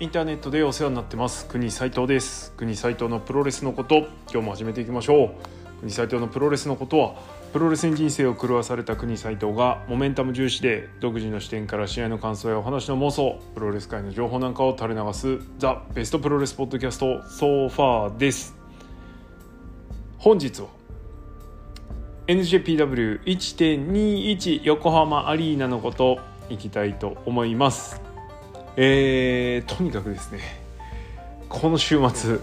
インターネットでお世話になってます。国斉藤です。国斉藤のプロレスのこと今日も始めていきましょう。国斉藤のプロレスのことはプロレスに人生を狂わされた国斉藤がモメンタム重視で独自の視点から試合の感想やお話の妄想プロレス界の情報なんかを垂れ流すザ・ベストプロレスポッドキャストソファーです。本日は NJPW1.21 横浜アリーナのこといきたいと思います。えー、とにかくですねこの週末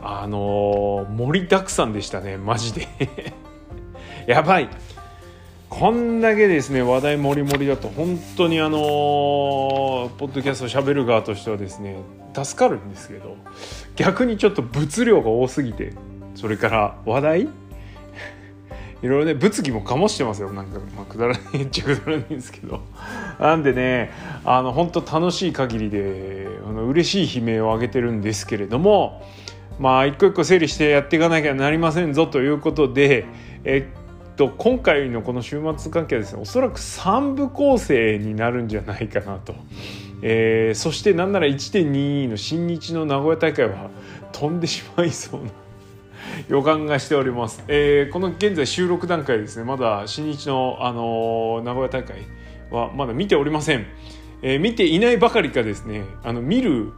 あのー、盛りだくさんでしたねマジで。やばい。こんだけですね話題もりもりだと本当にあのー、ポッドキャストしゃべる側としてはですね助かるんですけど逆にちょっと物量が多すぎてそれから話題いろいろね物議も醸してますよなんか、まあ、くだらないっちゃくだらないんですけど なんでねあの本当楽しい限りであの嬉しい悲鳴を上げてるんですけれどもまあ一個一個整理してやっていかなきゃなりませんぞということでえっと今回のこの週末関係はですねおそらく3部構成になるんじゃないかなと。えー、そしてなんなら1.2の新日の名古屋大会は飛んでしまいそうな予感がしております、えー、この現在収録段階ですね。まだ新日の、あのー、名古屋大会はまだ見ておりません、えー、見ていないばかりかですね。あの見る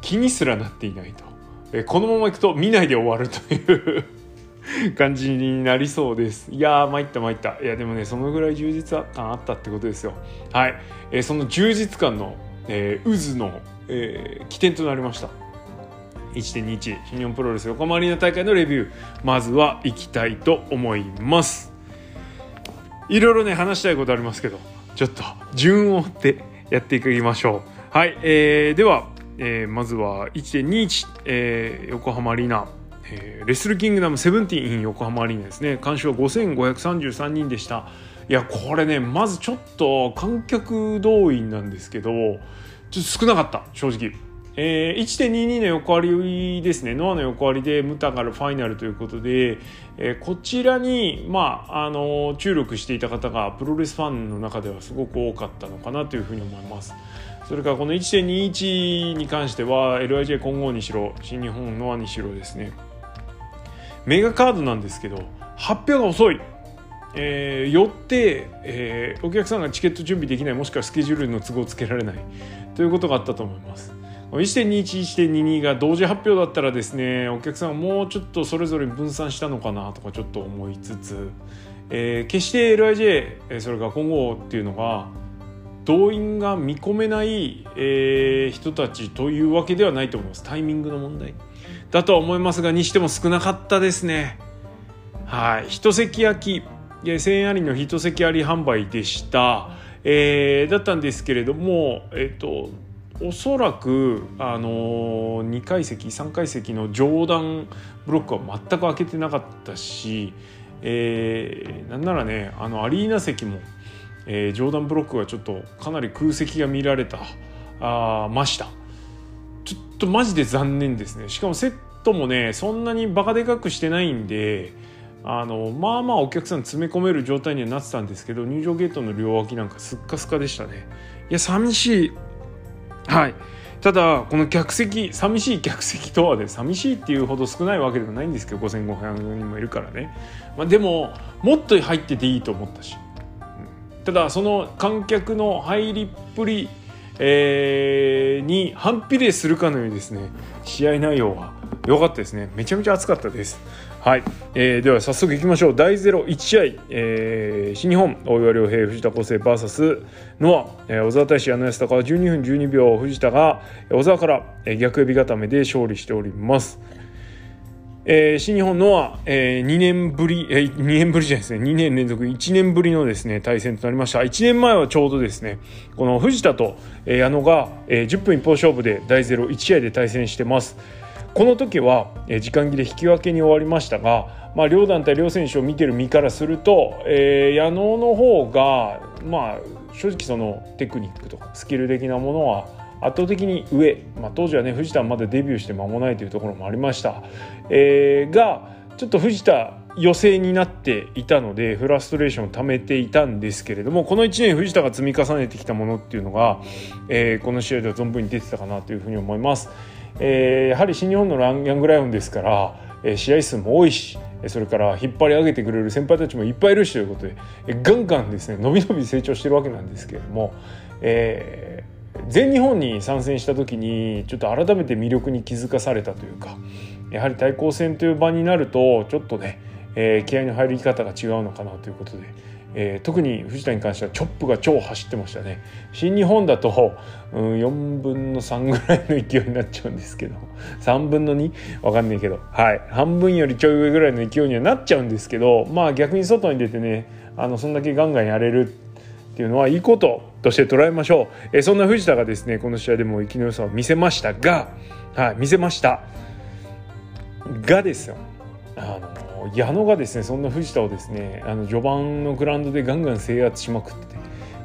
気にすらなっていないと、えー、このままいくと見ないで終わるという 感じになりそうです。いやー参った参った。いやでもねそのぐらい充実感あったってことですよ。はい、えー、その充実感の、えー、渦の、えー、起点となりました。1.21新日本プロレス横浜アリーナ大会のレビューまずはいきたいと思います。いろいろね話したいことありますけどちょっと順を追ってやっていきましょう。はい、えー、では、えー、まずは1.21、えー、横浜アリーナ。えー、レスルキングダムセブンティーン横浜アリーナですね。監視は5533人でした。いやこれねまずちょっと観客動員なんですけどちょっと少なかった正直。えー、1.22の横割りですね。ノアの横割りでムタガルファイナルということで、えー、こちらに、まあ、あの注力していた方がプロレスファンの中ではすごく多かったのかなというふうに思います。それからこの1.21に関しては LIJ 混合にしろ新日本ノアにしろですね。メガカードなんですけど発表が遅い。えー、よって、えー、お客さんがチケット準備できないもしくはスケジュールの都合をつけられないということがあったと思います。1.21.22が同時発表だったらですねお客さんはもうちょっとそれぞれ分散したのかなとかちょっと思い。つつ、えー、決して LIJ それから今後っていうのが動員が見込めない、えー、人たちというわけではないと思いますタイミングの問題だとは思いますがにしても少なかったですねはい。一席焼き1000円ありの一席あり販売でした、えー、だったんですけれどもえっ、とおそらく、あの2階席3階席の上段ブロックは全く開けてなかったし、えー、なんならねあのアリーナ席も、えー、上段ブロックがちょっとかなり空席が見られた。あました。ちょっとマジで残念ですね。しかもセットもねそんなにバカでかくしてないんであのまあまあお客さん詰め込める状態にはなってたんですけど入場ゲートの両脇なんかすっかすかでしたね。いや寂しい。はい。ただこの客席寂しい客席とはで寂しいっていうほど少ないわけでもないんですけど5500人もいるからね、まあ、でももっと入ってていいと思ったし、うん、ただその観客の入りっぷり、えー、に反比例するかのようにですね試合内容は良かったですね。めちゃめちゃ熱かったです。はい、えー、では早速いきましょう。第01試合、えー、新日本大岩良平藤田康生 VS ノア、えー、小沢大志矢野安高は12分12秒藤田が小沢から、逆エビ固めで勝利しております。えー、新日本ノア、えー、2年ぶり、えー、2年ぶりじゃないですね、2年連続1年ぶりのですね、対戦となりました。1年前はちょうどですね、この藤田と、えー、矢野が、えー、10分一方勝負で第01試合で対戦してます。この時は時間切れ引き分けに終わりましたが、まあ、両団体両選手を見てる身からすると、えー、矢野の方が、まあ、正直そのテクニックとかスキル的なものは圧倒的に上、まあ、当時はね藤田まだデビューして間もないというところもありました、えー、がちょっと藤田予勢になっていたのでフラストレーションを溜めていたんですけれどもこの1年藤田が積み重ねてきたものっていうのが、えー、この試合では存分に出てたかなというふうに思います。えー、やはり新日本のヤングライオンですから、えー、試合数も多いしそれから引っ張り上げてくれる先輩たちもいっぱいいるしということで、えー、ガンガンですね伸び伸び成長してるわけなんですけれども、えー、全日本に参戦した時にちょっと改めて魅力に気づかされたというかやはり対抗戦という場になるとちょっとね、えー、気合の入り方が違うのかなということで。えー、特に藤田に関してはチョップが超走ってましたね。新日本だと、うん、4分の3ぐらいの勢いになっちゃうんですけど。3分の 2? わかんないけど。はい。半分よりちょい上ぐらいの勢いにはなっちゃうんですけど。まあ逆に外に出てねあのそんだけガンガンやれるっていうのはいいこととして捉えましょう、えー、そんな藤田がですねこの試合でも生きの良さを見せましたが。はい見せました。がですよ。あの矢野がですねそんな藤田をですねあの序盤のグラウンドでガンガン制圧しまくってて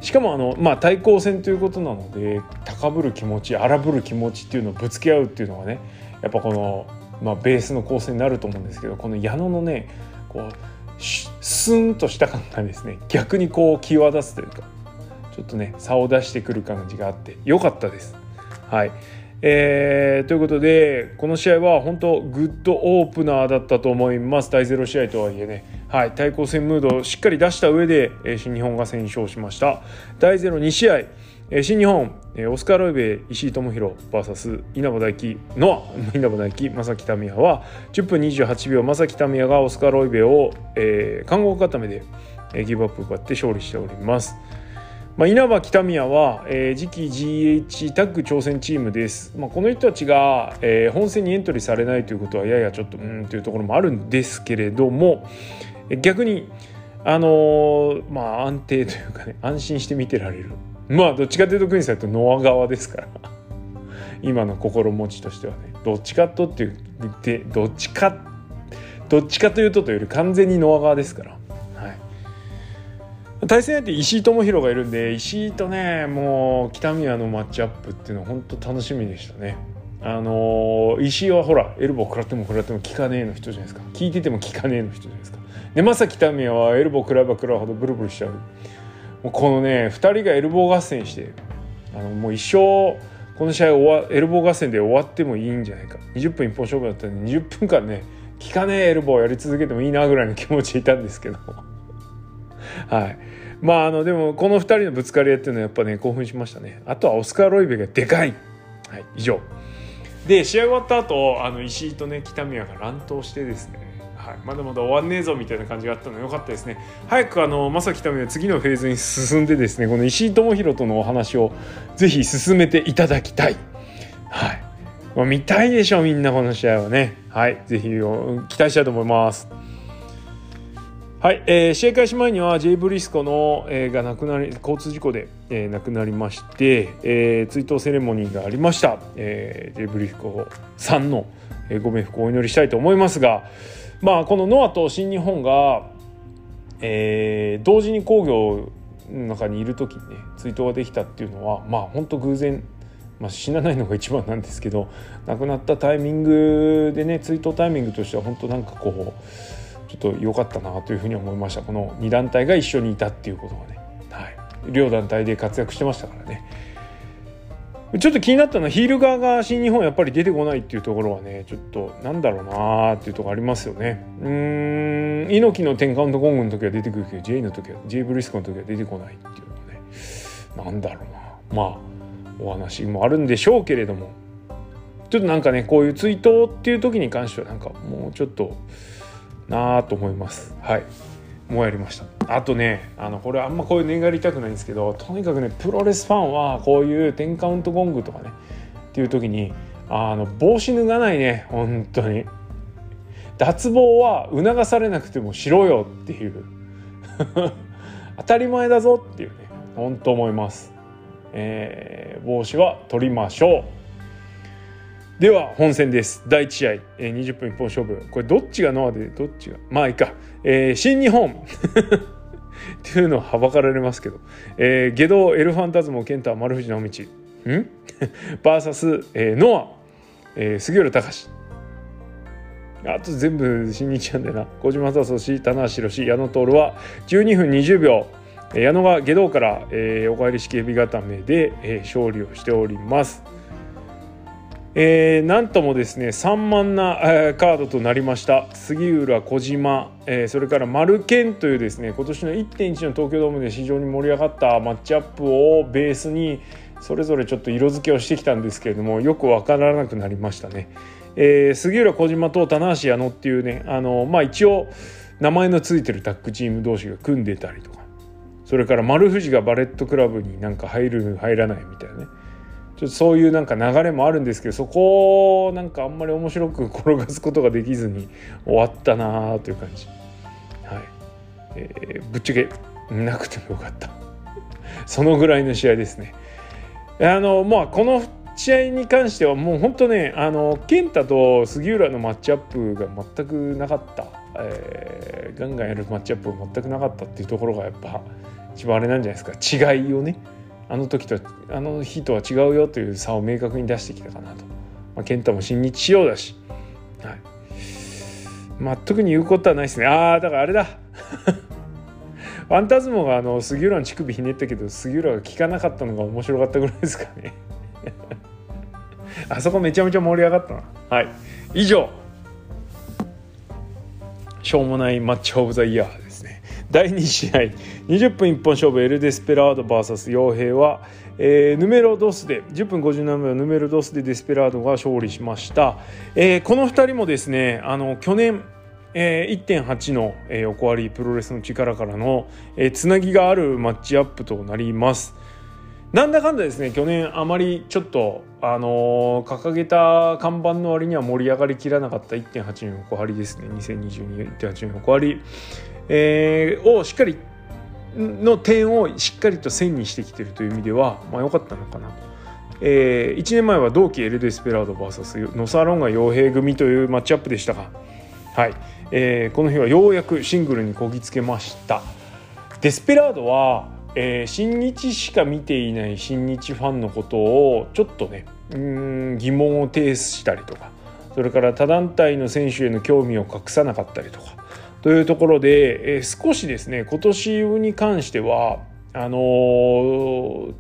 しかもあの、まあ、対抗戦ということなので高ぶる気持ち荒ぶる気持ちっていうのをぶつけ合うっていうのがねやっぱこの、まあ、ベースの構成になると思うんですけどこの矢野のねこうスンとした感がですね逆にこう際立つというかちょっとね差を出してくる感じがあって良かったです。はいえー、ということでこの試合は本当グッドオープナーだったと思います。第0試合とはいえね、はい、対抗戦ムードをしっかり出した上で、えー、新日本が先勝しました。第02試合、え、新日本、え、オスカー・ロイベ石井智弘 VS 稲葉大輝の稲葉大輝正木民也は10分28秒正木民也がオスカー・ロイベを、えー、看護固めで、えー、ギブアップ奪って勝利しております。まあ、稲葉北宮は、えー、次期 GH タッグ挑戦チームです、まあ、この人たちが、えー、本戦にエントリーされないということはややちょっとうんというところもあるんですけれども逆にあのー、まあ安定というかね安心して見てられる。まあどっちかというとクイーンさんとノア側ですから。今の心持ちとしてはね。どっちかとっていうどっちかどっちかというとというより完全にノア側ですから。対戦相手石井智弘がいるんで石井とねもう北宮のマッチアップっていうのは本当楽しみでしたね。あのー、石井はほらエルボー食らっても食らっても効かねえの人じゃないですか。聞いてても効かねえの人じゃないですか。でまさ北宮はエルボー食らえば食らうほどブルブルしちゃう。もうこのね2人がエルボー合戦してあのもう一生この試合終わエルボー合戦で終わってもいいんじゃないか。20分一本勝負だったんで20分間ね効かねえエルボーやり続けてもいいなぐらいの気持ちいたんですけど。はい。まああのでもこの2人のぶつかり合いっていうのはやっぱね興奮しましたね。あとはオスカー・ロイベがでかい、はい、以上。で試合終わった後あの石井とね北宮が乱闘してですね。はい、まだまだ終わんねえぞみたいな感じがあったのよかったですね。早くあの正木民は次のフェーズに進んでですねこの石井智弘とのお話をぜひ進めていただきたい。はい、まあ、見たいでしょみんなこの試合はね。はい。ぜひ期待したいと思います。はい、えー、試合開始前にはジェイ・ブリスコの、えー、が亡くなり交通事故で、えー、亡くなりまして、えー、追悼セレモニーがありました、えー、ジェイ・ブリスコさんの、えー、ご冥福をお祈りしたいと思いますが、まあ、このノアと新日本が、えー、同時に工業の中にいる時にね追悼ができたっていうのはまあ本当偶然、まあ、死なないのが一番なんですけど亡くなったタイミングでね追悼タイミングとしては本当なんかこうちょっと良かったなというふうに思いました。この2団体が一緒にいたっていうことがね、はい、両団体で活躍してましたからね。ちょっと気になったのはヒール側が新日本やっぱり出てこないっていうところはねちょっとなんだろうなーっていうところありますよね。うん。猪木の10カウントゴングの時は出てくるけど J の時は J ブリスコの時は出てこないっていうのはね。なんだろうな。まあお話もあるんでしょうけれども。ちょっとなんかねこういう追悼っていう時に関してはなんかもうちょっとなあと思います。はい。もうやりました。あとねあのこれあんまこういう念がりたくないんですけどとにかくねプロレスファンはこういう10カウントゴングとかねっていう時にあの帽子脱がないね本当に。脱帽は促されなくてもしろよっていう。当たり前だぞっていうね本当思います、えー、帽子は取りましょう。では本戦です。第1試合、えー、20分一本勝負。これどっちがノアでどっちがまあいいか、えー、新日本。っていうのははばかられますけど、えー、下道エルファンタズモ健太丸藤直道。ん？バーサス、えー、ノア、えー、杉浦隆。あと全部新日なんだよな。小島聡史棚橋宏矢野徹は12分20秒。矢野が下道から、えー、お帰り式ヘビ固めで、えー、勝利をしております。えー、なんともですね散漫な、えー、カードとなりました。杉浦小島、えー、それから丸健というですね今年の1.1の東京ドームで非常に盛り上がったマッチアップをベースにそれぞれちょっと色付けをしてきたんですけれどもよく分からなくなりましたね。えー、杉浦小島と棚橋矢野っていうねあの、まあ、一応名前の付いてるタッグチーム同士が組んでたりとか。それから丸藤がバレットクラブになんか入る入らないみたいなね。ちょっとそういうなんか流れもあるんですけどそこをなんかあんまり面白く転がすことができずに終わったなという感じ。はい、えー、ぶっちゃけなくてもよかった。そのぐらいの試合ですね。あのまあこの試合に関してはもう本当ねあの健太と杉浦のマッチアップが全くなかった、えー、ガンガンやるマッチアップが全くなかったっていうところがやっぱ一番あれなんじゃないですか。違いをね。あの時とあの日とは違うよという差を明確に出してきたかなと、まあ、健太も新日仕様だし、はい。まあ、特に言うことはないですね。ああだからあれだ。ファンタズモがあの杉浦の乳首ひねったけど杉浦が効かなかったのが面白かったぐらいですかね。あそこめちゃめちゃ盛り上がったな。はい。以上。しょうもないマッチオブザイヤー第2試合。20分一本勝負エル・デスペラード VS 傭兵は、えー、ヌメロドスで10分57秒ヌメロドスでデスペラードが勝利しました、えー、この2人もですねあの去年えー、1.8の、えー、横割りプロレスの力からの、えー、つなぎがあるマッチアップとなります。なんだかんだですね去年あまりちょっと、あのー、掲げた看板の割には盛り上がりきらなかった1.8の横張りですね。2022.8の横張り、えー、をしっかりの点をしっかりと線にしてきてるという意味では、まあ、良かったのかなと。えー、1年前は同期エル・デスペラード VS ノサロンガ傭兵組というマッチアップでしたが、はいえー、この日はようやくシングルにこぎつけましたデスペラードは、えー、新日しか見ていない新日ファンのことをちょっとねん疑問を呈したりとかそれから他団体の選手への興味を隠さなかったりとかというところで、え、少しですね今年に関してはあのー、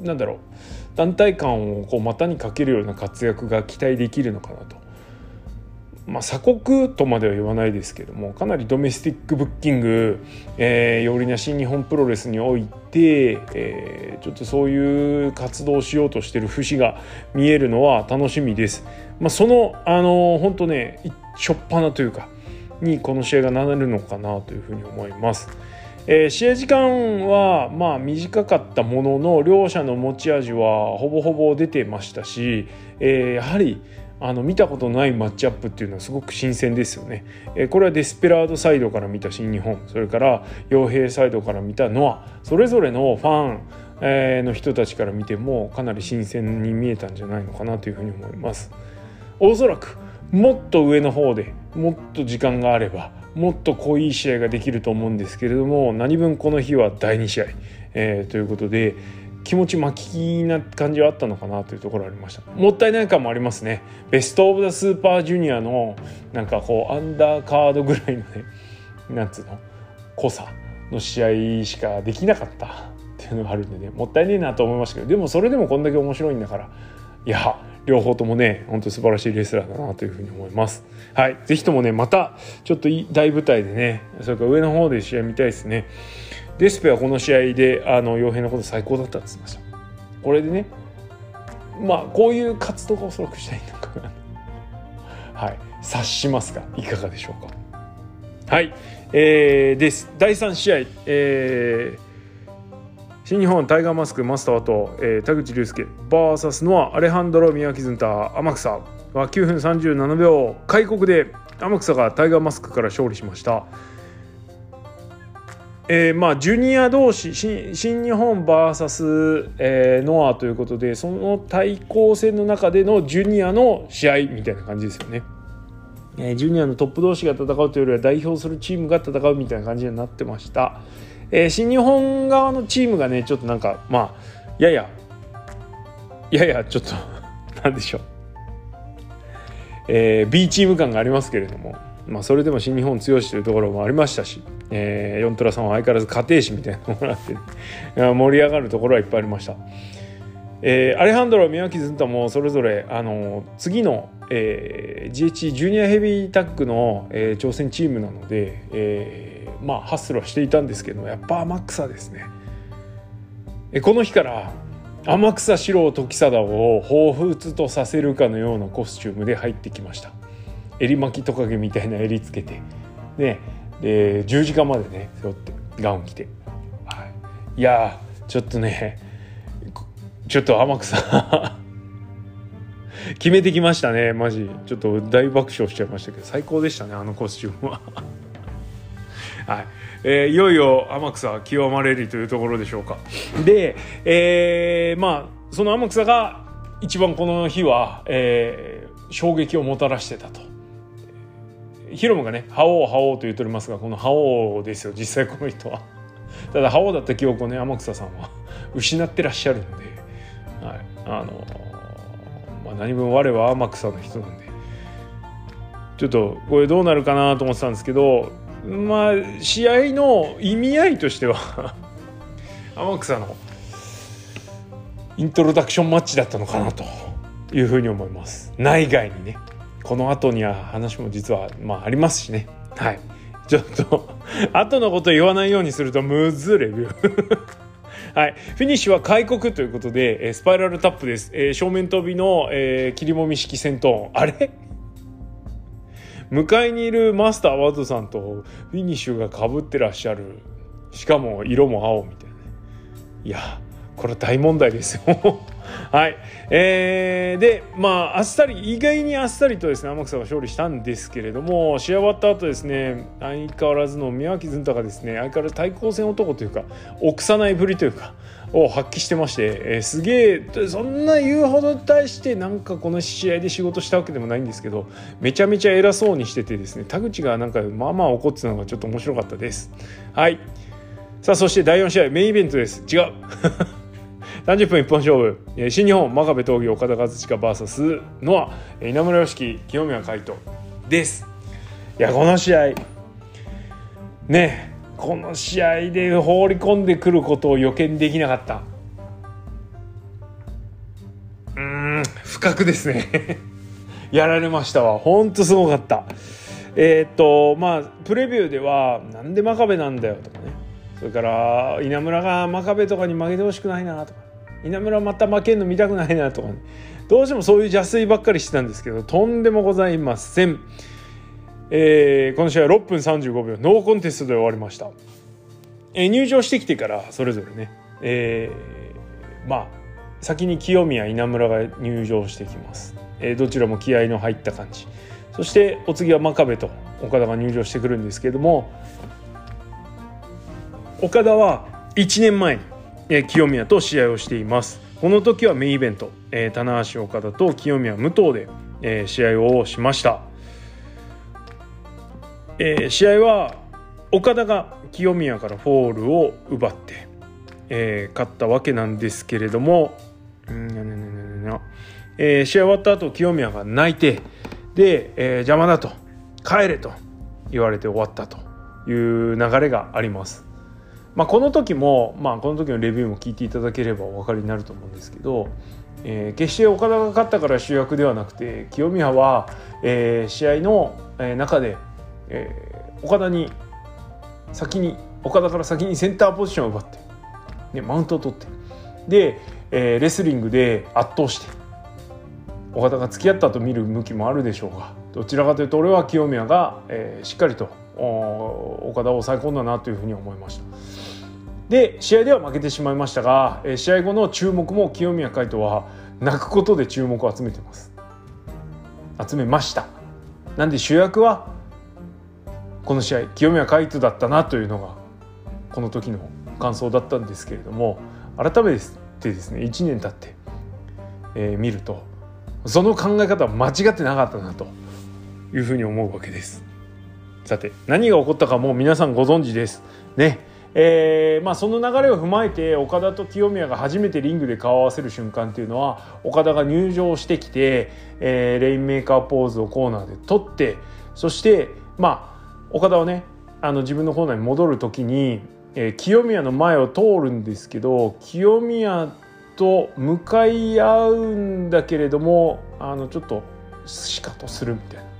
なんだろう団体感をこう股にかけるような活躍が期待できるのかなと。まあ、鎖国とまでは言わないですけどもかなりドメスティックブッキング、えー、よりな新日本プロレスにおいて、えー、ちょっとそういう活動をしようとしてる節が見えるのは楽しみです。まあ、そのあの本当ねしょっぱなというかにこの試合がなるのかなというふうに思います。えー、試合時間はまあ短かったものの両者の持ち味はほぼほぼ出てましたし、えー、やはりあの見たことないマッチアップっていうのはすごく新鮮ですよね。えー、これはデスペラードサイドから見た新日本それから傭兵サイドから見たノアそれぞれのファン、え、の人たちから見てもかなり新鮮に見えたんじゃないのかなというふうに思います。おそらくもっと上の方でもっと時間があればもっと濃い試合ができると思うんですけれども何分この日は第2試合、えー、ということで気持ち巻きな感じはあったのかなというところありました。もったいない感もありますね。ベスト・オブ・ザ・スーパージュニアのなんかこうアンダーカードぐらいのねなんつうの濃さの試合しかできなかったっていうのがあるんでねもったいねえなと思いましたけどでもそれでもこんだけ面白いんだからいや両方ともね本当素晴らしいレスラーだなというふうに思います。はい。是非ともねまたちょっと大舞台でねそれから上の方で試合見たいですね。デスペはこの試合であの傭兵のこと最高だったって言ってました。これでねまあこういう活動がおそらくしたいのかなはい。察しますがいかがでしょうか。はい。えー、です。第3試合えー新日本タイガーマスクマスターと、えー、田口竜介 VS のはアレハンドロ・ミヤキズンタ天草は9分37秒開国で天草がタイガーマスクから勝利しました。えー、まあジュニア同士新新日本 VS、えー、ノアということでその対抗戦の中でのジュニアの試合みたいな感じですよね。え、ジュニアのトップ同士が戦うというよりは代表するチームが戦うみたいな感じになってました。えー、新日本側のチームがねちょっとなんかまあややややちょっと なんでしょうえー、B チーム感がありますけれども、まあ、それでも新日本強しというところもありましたし、えー、ヨントラさんは相変わらず家庭史みたいなのがあって、ね、盛り上がるところはいっぱいありました。えー、アレハンドロ宮脇ずんたもそれぞれあの次の、えー、GH ジュニアヘビータッグの、えー、挑戦チームなので、えー、まあハッスルはしていたんですけどやっぱ天草ですね。えこの日から天草四郎時貞を彷彿とさせるかのようなコスチュームで入ってきました。襟巻きトカゲみたいな襟つけて。ね。で10時間までね背負ってガウン着て、はい、いやちょっとねちょっと天草。決めてきましたねマジ。ちょっと大爆笑しちゃいましたけど最高でしたねあのコスチュームは。はい、えー、いよいよ天草極まれるというところでしょうか。で、えー、まあその天草が一番この日は、えー、衝撃をもたらしてたと。ヒロムがね「覇王覇王」と言っておりますがこの覇王ですよ実際この人は。ただ覇王だった記憶をね天草さんは失ってらっしゃるんで、あのまあ、何分我は天草の人なんで。ちょっとこれどうなるかなと思ってたんですけどまあ試合の意味合いとしては 天草のイントロダクションマッチだったのかなというふうに思います。内外にね。この後には話も実はまあありますしね。はい。ちょっと後のこと言わないようにするとむずレビュー。はい、フィニッシュは開国ということで、えスパイラルタップです、え、正面飛びの、え、切りもみ式戦闘。あれ？向かいにいるマスターワードさんとフィニッシュがかぶってらっしゃる。しかも色も青みたいな。ねいやこれ大問題ですよ。はい、えー、でまああっさり意外にあっさりとですね天草が勝利したんですけれども試合終わった後ですね相変わらずの宮脇ずんたがですね相変わらず対抗戦男というか臆さないぶりというかを発揮してまして、えー、すげえそんな言うほど対してなんかこの試合で仕事したわけでもないんですけどめちゃめちゃ偉そうにしててですね田口がなんかまあまあ怒ってたのがちょっと面白かったです。はい。さあそして第4試合メインイベントです。違う。30分一本勝負。新日本真壁闘技岡田和親 VS ノア。稲村良樹清宮海斗です。いやこの試合。ねこの試合で放り込んでくることを予見できなかった。うん不覚ですね。やられましたわ。ほんとすごかった。えー、っとまあプレビューでは「なんで真壁なんだよ」とかね。それから稲村が真壁とかに負けてほしくないなとか。稲村また負けんの見たくないなとか、ね、どうしてもそういう邪推ばっかりしてたんですけどとんでもございません。えー、この試合は6分35秒ノーコンテストで終わりました、えー、入場してきてからそれぞれね、えー、まあ先に清宮稲村が入場してきます、えー、どちらも気合の入った感じ。そしてお次は真壁と岡田が入場してくるんですけれども岡田は1年前に、えー、清宮と試合をしています。この時はメインイベント、えー、棚橋岡田と清宮武藤で、えー、試合をしました。えー、試合は岡田が清宮からフォールを奪って、えー、勝ったわけなんですけれども、えー、試合終わった後清宮が泣いてで、えー、邪魔だと。帰れと言われて終わったという流れがあります。まあ、この時も、まあ、この時のレビューも聞いていただければお分かりになると思うんですけど、えー、決して岡田が勝ったから主役ではなくて清宮は、えー、試合の中でえー、岡田に先に岡田から先にセンターポジションを奪って、ね、マウントを取ってで、えー、レスリングで圧倒して岡田が付き合ったと見る向きもあるでしょうがどちらかというと俺は清宮が、えー、しっかりと岡田を抑え込んだなというふうに思いました。で試合では負けてしまいましたが、試合後の注目も清宮海斗は泣くことで注目を集めてます集めましたなんで主役はこの試合清宮海斗だったなというのがこの時の感想だったんですけれども改めてですね1年経って、えー、見るとその考え方は間違ってなかったなというふうに思うわけです。さて何が起こったかもう皆さんご存知です。ねえーまあ、その流れを踏まえて岡田と清宮が初めてリングで顔を合わせる瞬間っていうのは岡田が入場してきて、えー、レインメーカーポーズをコーナーで取ってそしてまあ岡田はねあの自分のコーナーに戻る時に、えー、清宮の前を通るんですけど清宮と向かい合うんだけれどもあのちょっとしかとするみたいな。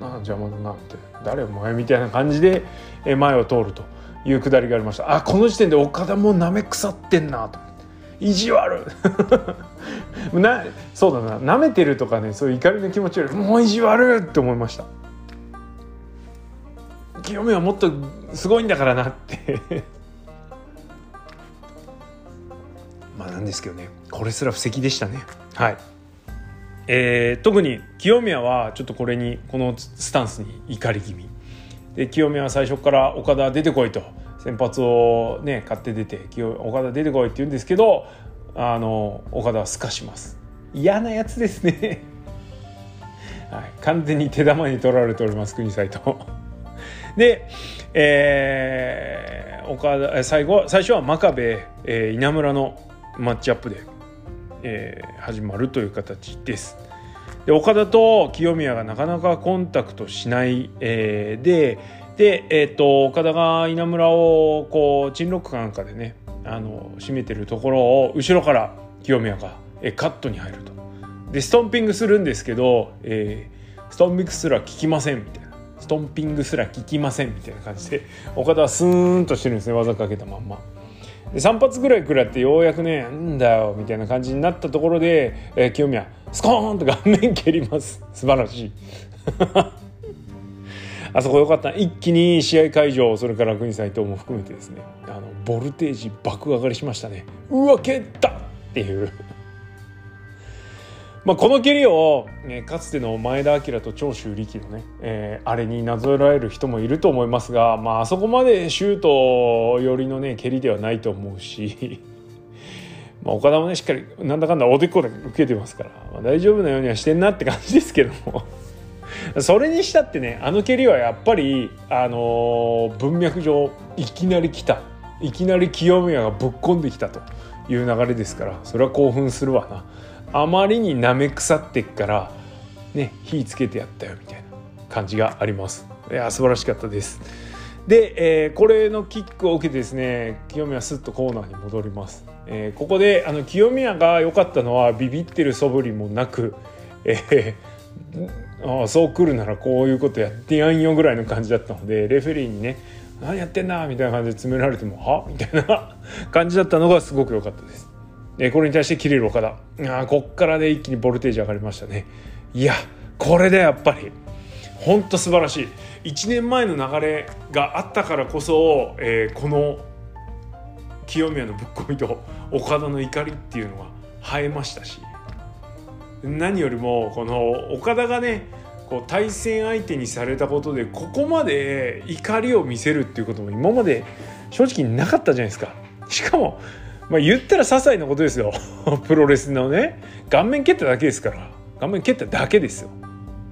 あ邪魔だなって誰お前みたいな感じで前を通るというくだりがありました。あこの時点で岡田もなめ腐ってんなと。意地悪。なそうだな。なめてるとかねそういう怒りの気持ちよりもう意地悪って思いました。清めはもっとすごいんだからなって。まあなんですけどねこれすら布石でしたね。はい。えー、特に清宮はちょっとこれにこのスタンスに怒り気味。で清宮は最初から岡田出てこいと先発をね買って出て岡田出てこいって言うんですけどあの岡田はすかします。嫌なやつですね。はい、完全に手玉に取られております国斎藤で、えー、岡田最後最初は真壁、えー、稲村のマッチアップで、えー、始まるという形です。で岡田と清宮がなかなかコンタクトしない、えー、でで、えーと、岡田が稲村をこうチンロックかなんかでねあの締めてるところを後ろから清宮が、えカットに入るとでストンピングするんですけど、えー、ストンピングすら効きませんみたいなストンピングすら効きませんみたいな感じで岡田はスーンとしてるんですね技かけたまんま。で3発ぐらい食らってようやくね「なんだよ」みたいな感じになったところで、えー、清宮スコーンと顔面蹴ります。素晴らしい。あそこ良かった。一気に試合会場それから国斎藤も含めてですね。あのボルテージ爆上がりしましたね。うわ蹴ったっていう。まあ、この蹴りを、えかつての前田明と長州力のね、えー、あれになぞらえる人もいると思いますが、まあ、あそこまでシュート寄りのね蹴りではないと思うし まあ岡田もねしっかりなんだかんだおでこで受けてますから、まあ、大丈夫なようにはしてんなって感じですけども それにしたってねあの蹴りはやっぱり、あのー、文脈上いきなり来たいきなり清宮がぶっ込んできたという流れですからそれは興奮するわな。あまりに舐め腐ってっからね火つけてやったよみたいな感じがあります。いや素晴らしかったです。で、えー、これのキックを受けてですね清宮すっとコーナーに戻ります、えー、ここであの清宮が良かったのはビビってる素振りもなく、えー、あそう来るならこういうことやってやんよぐらいの感じだったのでレフェリーにね何やってんだみたいな感じで詰められてもは？みたいな感じだったのがすごく良かったです。えこれに対して切れる岡田。あこっからで一気にボルテージ上がりましたね。いやこれでやっぱりほんと素晴らしい。1年前の流れがあったからこそ、えー、この清宮のぶっ込みと岡田の怒りっていうのが映えましたし何よりもこの岡田がねこう対戦相手にされたことでここまで怒りを見せるっていうことも今まで正直なかったじゃないですか。しかもまあ言ったら些細なことですよ。プロレスのね。顔面蹴っただけですから。顔面蹴っただけですよ、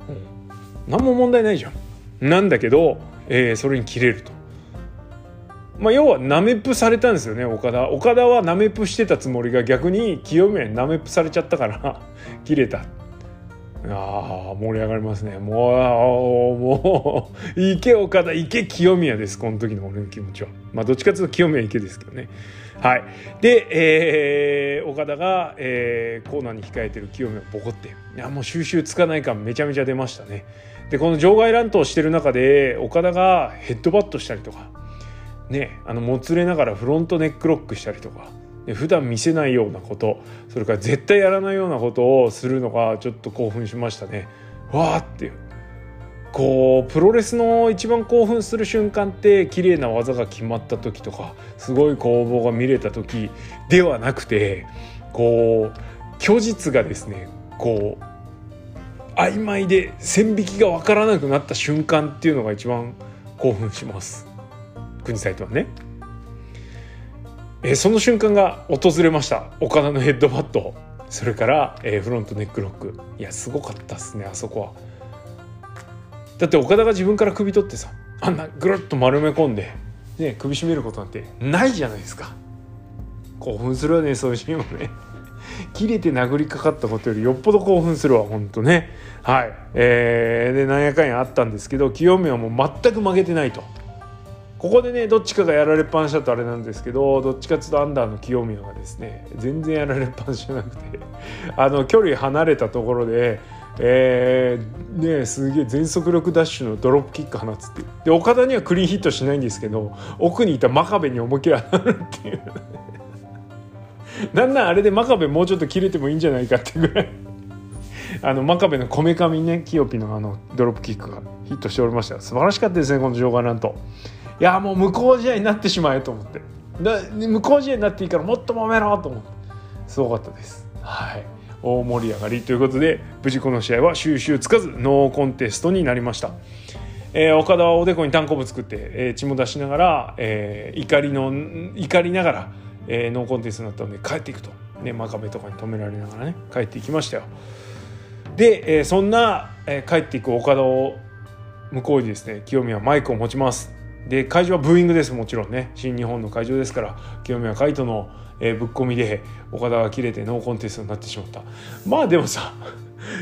うん、何も問題ないじゃん。なんだけど、えー、それに切れると。まあ要はナメプされたんですよね岡田。岡田はナメプしてたつもりが逆に清宮にナメプされちゃったから 切れた。あ盛り上がりますね。もうもう池岡田池清宮です。この時の俺の気持ちは。まあどっちかというと清宮池ですけどね。はい、で、えー、岡田が、えー、コーナーに控えてる清宮をボコって。いやもう収集つかない感めちゃめちゃ出ましたね。でこの場外乱闘してる中で岡田がヘッドバットしたりとか。ねあのもつれながらフロントネックロックしたりとか。で普段見せないようなこと。それから絶対やらないようなことをするのがちょっと興奮しましたね。わーって。いうこうプロレスの一番興奮する瞬間って綺麗な技が決まった時とかすごい攻防が見れた時ではなくてこう虚実がですねこう曖昧で線引きが分からなくなった瞬間っていうのが一番興奮します国サイトはね。えその瞬間が訪れました岡田のヘッドバットそれから、え、フロントネックロックいやすごかったっすねあそこは。だって岡田が自分から首取ってさあんなぐるっと丸め込んでね、首絞めることなんてないじゃないですか。興奮するわねそういうシーンもね。切れて殴りかかったことよりよっぽど興奮するわ本当ね。はい。えー、でなんやかんやあったんですけど清宮はもう全く負けてないと。ここでねどっちかがやられっぱなしだとあれなんですけどどっちかっていうとアンダーの清宮がですね全然やられっぱなしじゃなくて あの距離離れたところでえー、ねすげえ全速力ダッシュのドロップキック放つっていう。で岡田にはクリーンヒットしないんですけど奥にいた真壁に思いっきり当たるっていう。なんなんあれで真壁もうちょっと切れてもいいんじゃないかってぐらい。あの真壁のこめかみねキヨピのあのドロップキックがヒットしておりました。素晴らしかったですねこの場外なんといやもう無効試合になってしまえと思って。だ無効試合になっていいからもっと揉めろと思って。すごかったです。はい。大盛り上がりということで無事この試合は収集つかずノーコンテストになりました、えー、岡田はおでこに単行部作って、えー、血も出しながら、えー、怒りの怒りながら、えー、ノーコンテストになったので帰っていくと、ね、真壁とかに止められながらね帰っていきましたよ。で、えー、そんな、えー、帰っていく岡田を向こうにですね清宮はマイクを持ちます。で会場はブーイングですもちろんね。新日本の会場ですから清宮海斗の、えー、ぶっ込みで岡田が切れてノーコンテストになってしまった。まあでもさ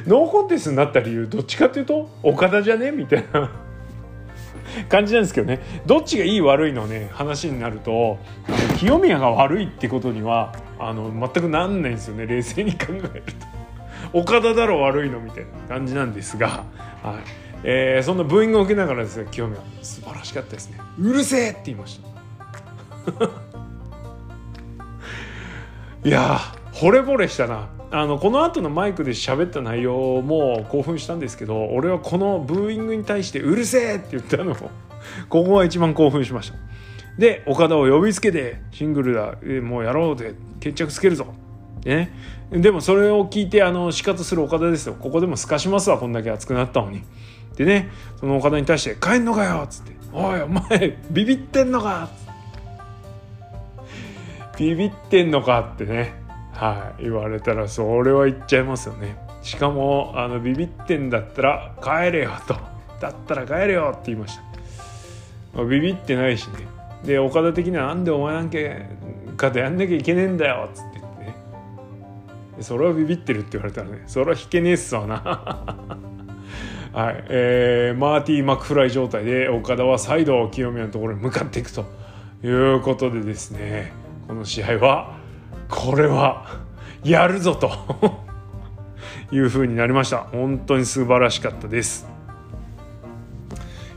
ノーコンテストになった理由どっちかっていうと岡田じゃねみたいな。感じなんですけどね。どっちがいい悪いのね話になると清宮が悪いってことにはあの全くなんないんですよね。冷静に考えると。岡田だろ悪いのみたいな感じなんですが、はい。えー、そんなブーイングを受けながらですね清宮素晴らしかったですね。うるせえって言いました。いや惚れ惚れしたな。あのこの後のマイクで喋った内容も興奮したんですけど俺はこのブーイングに対して「うるせえ!」って言ったのを ここが一番興奮しました。で岡田を呼びつけてシングルだもうやろうで決着つけるぞ。ね、でもそれを聞いてあの死活する岡田ですよ。ここでもすかしますわこんだけ熱くなったのに。でねその岡田に対して「帰んのかよ」っつって「おいお前ビビってんのか」ビビってんのかってね。はい。言われたらそれは言っちゃいますよね。しかもあのビビってんだったら帰れよと。だったら帰れよって言いました、まあ、ビビってないしね。で岡田的にはなんでお前なんかかとやんなきゃいけねえんだよっつって言ってね。それはビビってるって言われたらねそれは引けねえっすわな。はい。えー、マーティー・マクフライ状態で岡田は再度清宮のところに向かっていくということでですね。この試合はこれはやるぞと いう風になりました。本当に素晴らしかったです。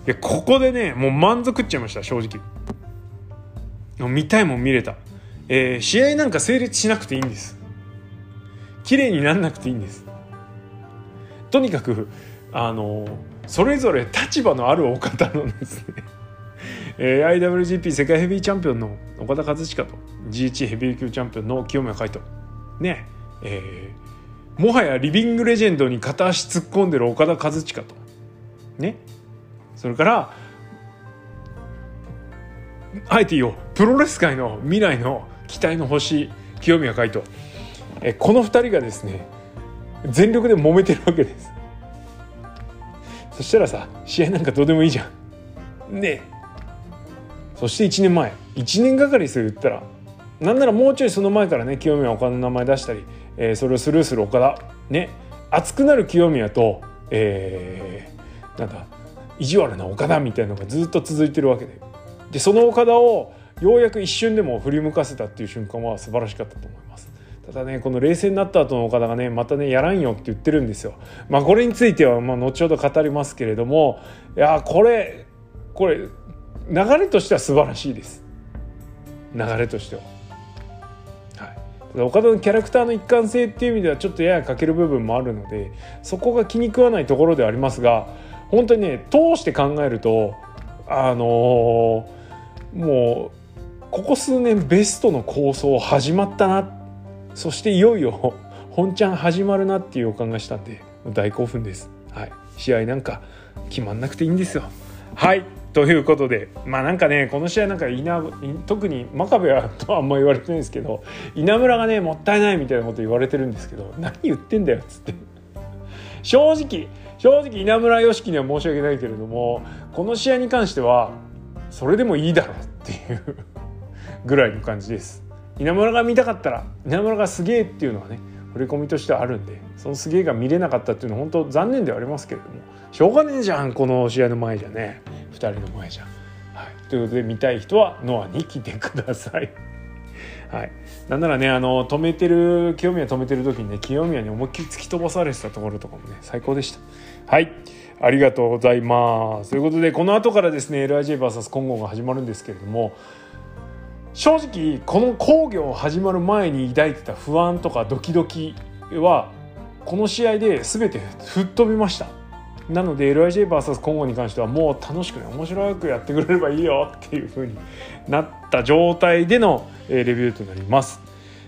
いやここでねもう満足っちゃいました正直。見たいもん見れた、えー、試合なんか成立しなくていいんです。綺麗になんなくていいんです。とにかくあのそれぞれ立場のあるお方のですねえー、IWGP 世界ヘビーチャンピオンの岡田和親と GH ヘビー級チャンピオンの清宮海斗。ねえー、もはやリビングレジェンドに片足突っ込んでる岡田和親と。ね。それからあえて言おうプロレス界の未来の期待の星清宮海斗、えー、この2人がですね全力で揉めてるわけです。そしたらさ試合なんかどうでもいいじゃん。ね。えそして1年前1年がかりする言ったらなんならもうちょいその前からね清宮岡田の名前出したり、えー、それをスルーする岡田ね熱くなる清宮と、えー、なんだ意地悪な岡田みたいなのがずっと続いてるわけででその岡田をようやく一瞬でも振り向かせたっていう瞬間は素晴らしかったと思います。ただねこの冷静になった後の岡田がねまたねやらんよって言ってるんですよ。まあこれについてはまあ後ほど語りますけれどもいやこれこれ流れとしては素晴らしいです。流れとしては。はい、岡田のキャラクターの一貫性っていう意味ではちょっとやや欠ける部分もあるのでそこが気に食わないところではありますが本当にね通して考えるとあのー、もうここ数年ベストの構想始まったなそしていよいよ本ちゃん始まるなっていう予感がしたんで大興奮です。はい、試合なんか決まんなくていいんですよ。はいということでまあなんかねこの試合なんか稲特に真壁は とはあんま言われてないんですけど稲村がねもったいないみたいなこと言われてるんですけど何言ってんだよっつって。正直正直稲村良樹には申し訳ないけれどもこの試合に関してはそれでもいいだろうっていう ぐらいの感じです。稲村が見たかったら稲村がすげえっていうのはね触れ込みとしてはあるんでそのすげえが見れなかったっていうのは本当残念ではありますけれどもしょうがねえじゃんこの試合の前じゃね。2人の前じゃ。ん。はい、ということで見たい人はノアに来てください。はい、なんならねあの止めてる清宮止めてる時にね清宮に思いっきり突き飛ばされてたところとかもね最高でした。はい。ありがとうございます。ということでこの後からですね LIJVS 混合が始まるんですけれども正直この工業始まる前に抱いてた不安とかドキドキはこの試合で全て吹っ飛びました。なので LIJVS 混合に関してはもう楽しくね面白くやってくれればいいよ っていう風になった状態でのレビューとなります。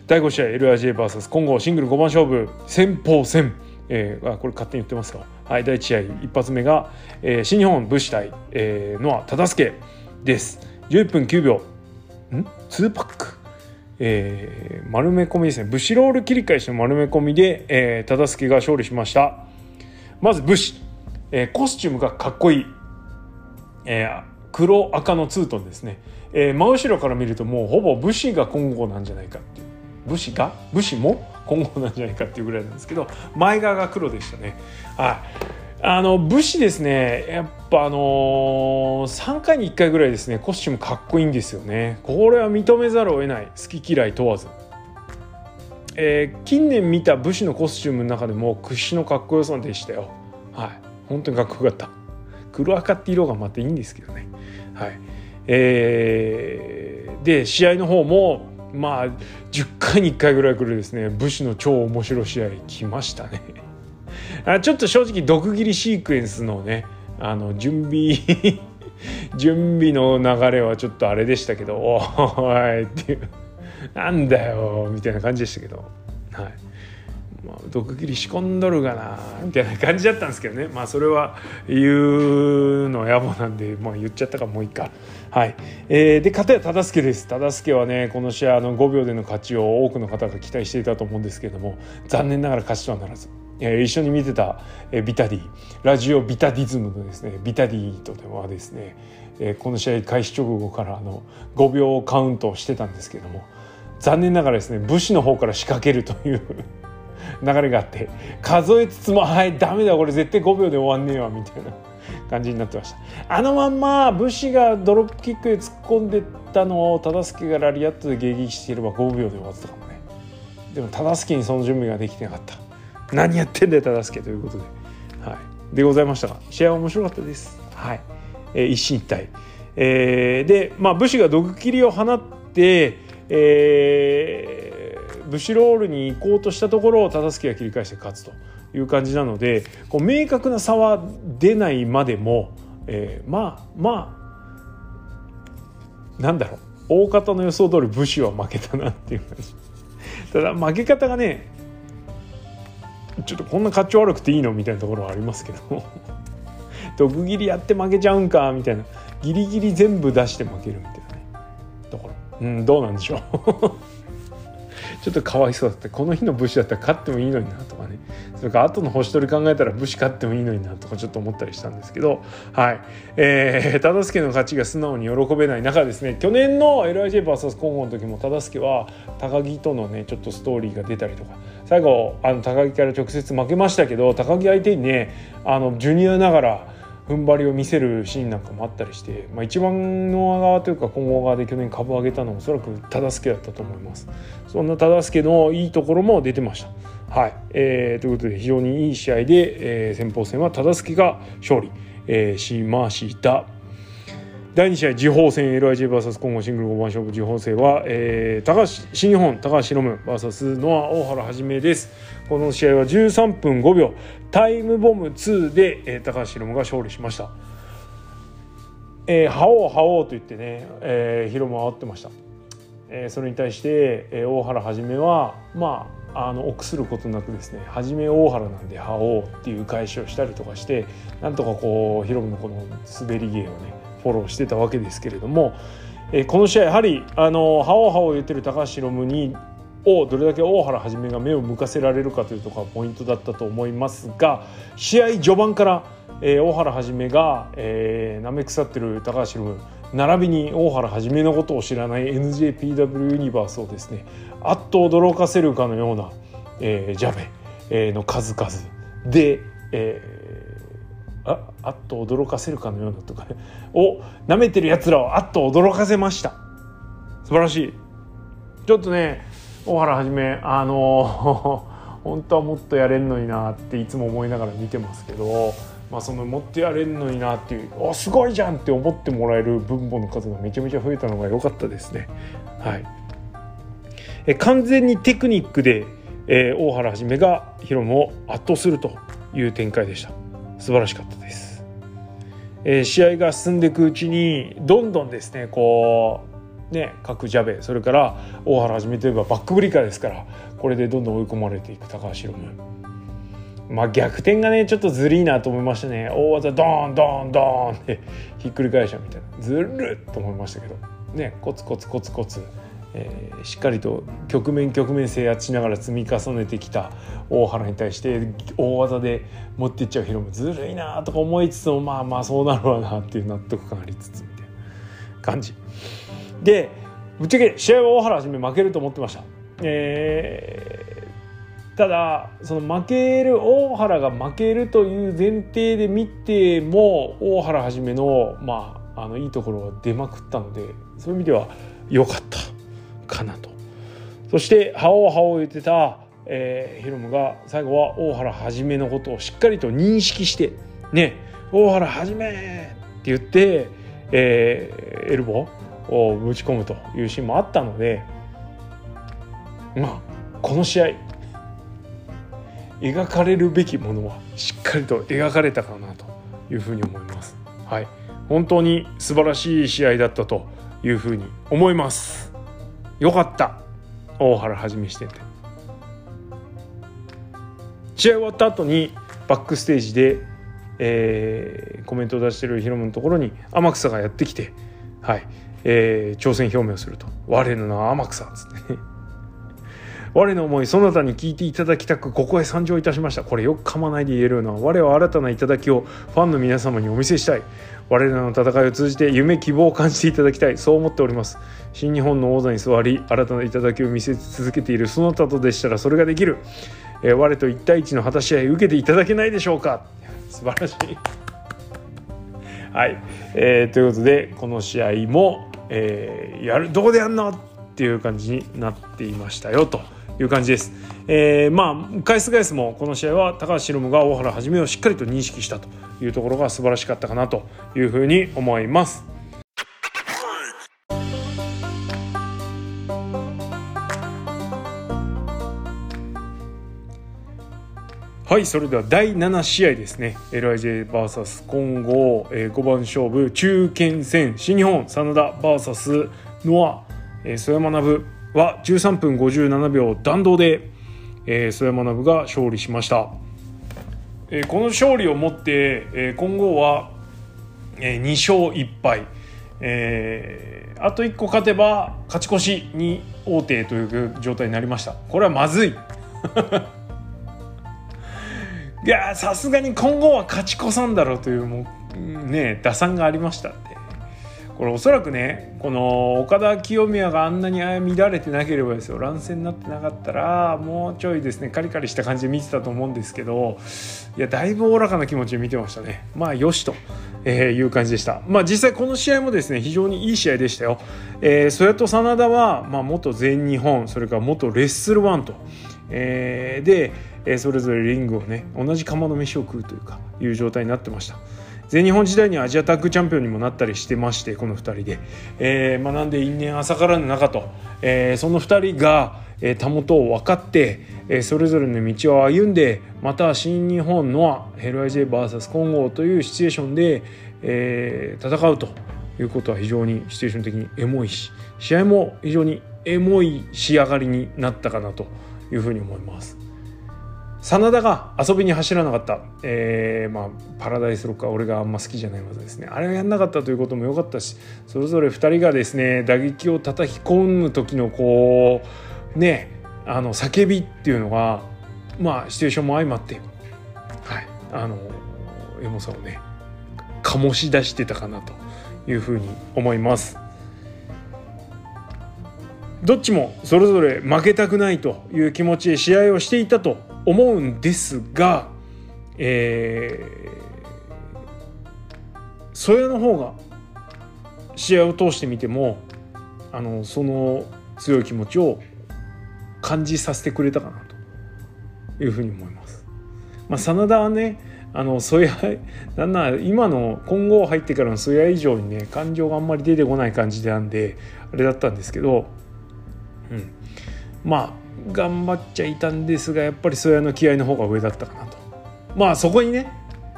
第5試合 LIJVS 混合シングル5番勝負先鋒戦。えー、あこれ勝手に言ってますか、はい、第1試合一発目が、えー、新日本武士対、えー、ノア忠助です。11分9秒。ん？2パック、えー、丸め込みですね。武士ロール切り返しの丸め込みで、えー、忠助が勝利しました。まず武士、えー、コスチュームがかっこいい、えー、黒赤のツートンですね、えー、真後ろから見るともうほぼ武士が今後なんじゃないかっていう。武士が？武士も？今後なんじゃないかっていうぐらいなんですけど前側が黒でしたね。はい。あの武士ですね。やっぱあのー、3回に1回ぐらいですねコスチュームかっこいいんですよね。これは認めざるを得ない。好き嫌い問わず、えー、近年見た武士のコスチュームの中でも屈指のかっこよさでしたよ。はい。本当にかっこよかった黒赤って色がまたいいんですけどね。はい。えー、で試合の方もまあ10回に1回ぐらい来るですね武士の超面白試合来ましたね。あちょっと正直毒斬りシークエンスのねあの準備 準備の流れはちょっとあれでしたけどおいっていう。なんだよみたいな感じでしたけど。はい。まあ、毒斬り仕込んどるがなみたいな感じだったんですけどね。まあそれは言うの野暮なんで、まあ、言っちゃったからもういいか。はい、えー、で片や忠助です。忠助はねこの試合の5秒での勝ちを多くの方が期待していたと思うんですけれども残念ながら勝ちとはならず。えー、一緒に見てた、えー、ビタディラジオビタディズムのですねビタディとではですね、えー、この試合開始直後からあの5秒カウントをしてたんですけども残念ながらですね武士の方から仕掛けるという流れがあって数えつつも「はいダメだこれ絶対5秒で終わんねえわ」みたいな感じになってました。あのまんま武士がドロップキックで突っ込んでったのを忠相がラリアットで迎撃していれば5秒で終わってたかもね。でも忠相にその準備ができてなかった。何やってんだよ忠相ということで。はい。でございました。が試合は面白かったです。はい、えー、一進一退。えー、でまあ武士が毒斬りを放ってえー、武士ロールに行こうとしたところを忠相が切り返して勝つという感じなのでこう明確な差は出ないまでも、えー、まあまあなんだろう。大方の予想通り武士は負けたなっていう感じ。ただ負け方がねちょっとこんな勝ち悪くていいのみたいなところはありますけど。毒斬りやって負けちゃうんかみたいな。ギリギリ全部出して負けるみたいなね。だからうんどうなんでしょう。ちょっとかわいそうだってこの日の武士だったら勝ってもいいのになとかね。それから後の星取り考えたら武士勝ってもいいのになとかちょっと思ったりしたんですけど。はい。えー、忠相の勝ちが素直に喜べない中ですね。去年の LIJVS 今後の時も忠相は高木とのねちょっとストーリーが出たりとか。最後あの高木から直接負けましたけど高木相手にねあのジュニアながら踏ん張りを見せるシーンなんかもあったりして、まあ、一番の側というか今後側で去年株を上げたのはおそらく忠助だったと思います。そんな忠助のいいところも出てました。はい、えー、ということで非常にいい試合で、えー、先鋒戦は忠助が勝利、えー、しました。第2試合次鋒戦 LIGVS 混合シングル5番勝負次鋒戦は、えー、高橋新日本高橋宏夢 VS ノア大原はじめです。この試合は13分5秒タイムボム2で、えー、高橋宏夢が勝利しました。えー、覇王覇王と言ってね、えー、ヒロムは煽ってました、えー、それに対して、えー、大原はじめはまあの臆することなくですねはじめ大原なんで覇王っていう返しをしたりとかしてなんとかこうヒロムのこの滑り芸をねフォローしてたわけですけれども、えー、この試合やはりあのハオハオ言ってる高橋宏夢にをどれだけ大原はじめが目を向かせられるかというところがポイントだったと思いますが試合序盤から、えー、大原はじめが、えー、舐め腐ってる高橋宏夢並びに大原はじめのことを知らない NJPW ユニバースをですねあっと驚かせるかのような、えー、ジャベ、えー、の数々。で、えー、ああっと驚かせるかのようなとかね。を舐めてるやつらをあっと驚かせました。素晴らしい。ちょっとね大原はじめあの 本当はもっとやれんのになっていつも思いながら見てますけど、まあ、そのもっとやれんのになっていうおすごいじゃんって思ってもらえる分母の数がめちゃめちゃ増えたのが良かったですね。はい、え完全にテクニックで、えー、大原はじめがヒロムを圧倒するという展開でした素晴らしかったです。えー、試合が進んでいくうちにどんどんですねこうね、各ジャベそれから大原はじめといえばバックブリカーですからこれでどんどん追い込まれていく高橋宏夢。まあ逆転がねちょっとずるいなと思いましたね大技ドーンドーンドーンってひっくり返したみたいなずるっと思いましたけどねコツコツコツコツ、えー、しっかりと局面局面制圧しながら積み重ねてきた大原に対して大技で持っていっちゃうヒロムずるいなとか思いつつもまあまあそうなるわなっていう納得感ありつつみたいな感じ。でぶっちゃけ試合は大原はじめ負けると思ってました。えー、ただその負ける大原が負けるという前提で見ても大原はじめの,、まあ、あのいいところは出まくったのでそういう意味では良かったかなと。そして「覇王覇王」言ってた、えー、ヒロムが最後は大原はじめのことをしっかりと認識して「ね大原はじめ!」って言って、えー、エルボーをぶち込むというシーンもあったのでまあこの試合描かれるべきものはしっかりと描かれたかなというふうに思います。はい、本当に素晴らしい試合だったというふうに思います。よかった。大原はじめしてて。試合終わった後にバックステージで、えー、コメントを出してるヒロムのところに天草がやってきて、はい、えー、挑戦表明をすると「我の名は天草」っつってね。我の思いそなたに聞いていただきたくここへ参上いたしました。これよく噛まないで言えるような我は新たな頂きをファンの皆様にお見せしたい。我らの戦いを通じて夢希望を感じていただきたい。そう思っております。新日本の王座に座り新たな頂を見せ続けているそなたとでしたらそれができる、えー、我と一対一の果たし合い受けていただけないでしょうか。素晴らしい。はい、えー、ということでこの試合もえー、やるどこでやんの？っていう感じになっていましたよと。いう感じです。えー、まあ返す返すもこの試合は高橋宏夢が大原はじめをしっかりと認識したというところが素晴らしかったかなというふうに思います。はいそれでは第7試合ですね LIJVS 混合、えー、5番勝負中堅戦新日本真田 VS ノア、えー、曽山学は13分57秒弾道で、えー、曽山学が勝利しました、えー、この勝利をもって、えー、混合は、えー、2勝1敗。えー、あと1個勝てば勝ち越しに王手という状態になりました。これはまずい。いやさすがに今後は勝ち越さんだろうというもうね打算がありましたんでこれおそらくねこの岡田清宮があんなに乱れてなければですよ。乱戦になってなかったらもうちょいですねカリカリした感じで見てたと思うんですけどいやだいぶおおらかな気持ちで見てましたね。まあよしと、えー、いう感じでした。まあ実際この試合もですね非常にいい試合でしたよ、えー、それと真田は、まあ、元全日本それから元レッスルワンと、えー、でえそれぞれリングをね同じ釜の飯を食うというかいう状態になってました。全日本時代にアジアタッグチャンピオンにもなったりしてましてこの2人で、えー、まあ、なんで因縁浅からぬ中と、えー、その2人が、えー、たもとを分かって、えそれぞれの道を歩んでまた新日本のヘル IJVS 混合というシチュエーションで、え戦うということは非常にシチュエーション的にエモいし試合も非常にエモい仕上がりになったかなというふうに思います。真田が遊びに走らなかった、えーまあ、パラダイスロッカー俺があんま好きじゃない技ですねあれをやんなかったということも良かったしそれぞれ2人がですね打撃を叩き込む時のこうねあの叫びっていうのがまあシチュエーションも相まってはいあのエモさをね醸し出してたかなというふうに思います。どっちもそれぞれ負けたくないという気持ちで試合をしていたと思うんですが、えー、それの方が試合を通してみてもあのその強い気持ちを感じさせてくれたかなというふうに思います。まあ、真田はねあのそや なんな今の今後入ってからのそや以上にね感情があんまり出てこない感じであんであれだったんですけどうん、まあ頑張っちゃいたんですがやっぱりそやの気合の方が上だったかなと。まあそこにね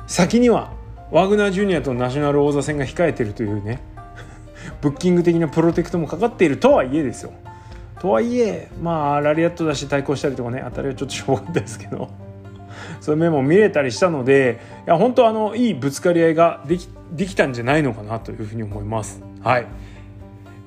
先にはワグナージュニアとナショナル王座戦が控えてるというね ブッキング的なプロテクトもかかっているとはいえですよ。とはいえまあラリアット出し対抗したりとかね当たりはちょっとしょうがないですけど。そういう面も見れたりしたのでいや本当あのいいぶつかり合いができできたんじゃないのかなというふうに思います。はい。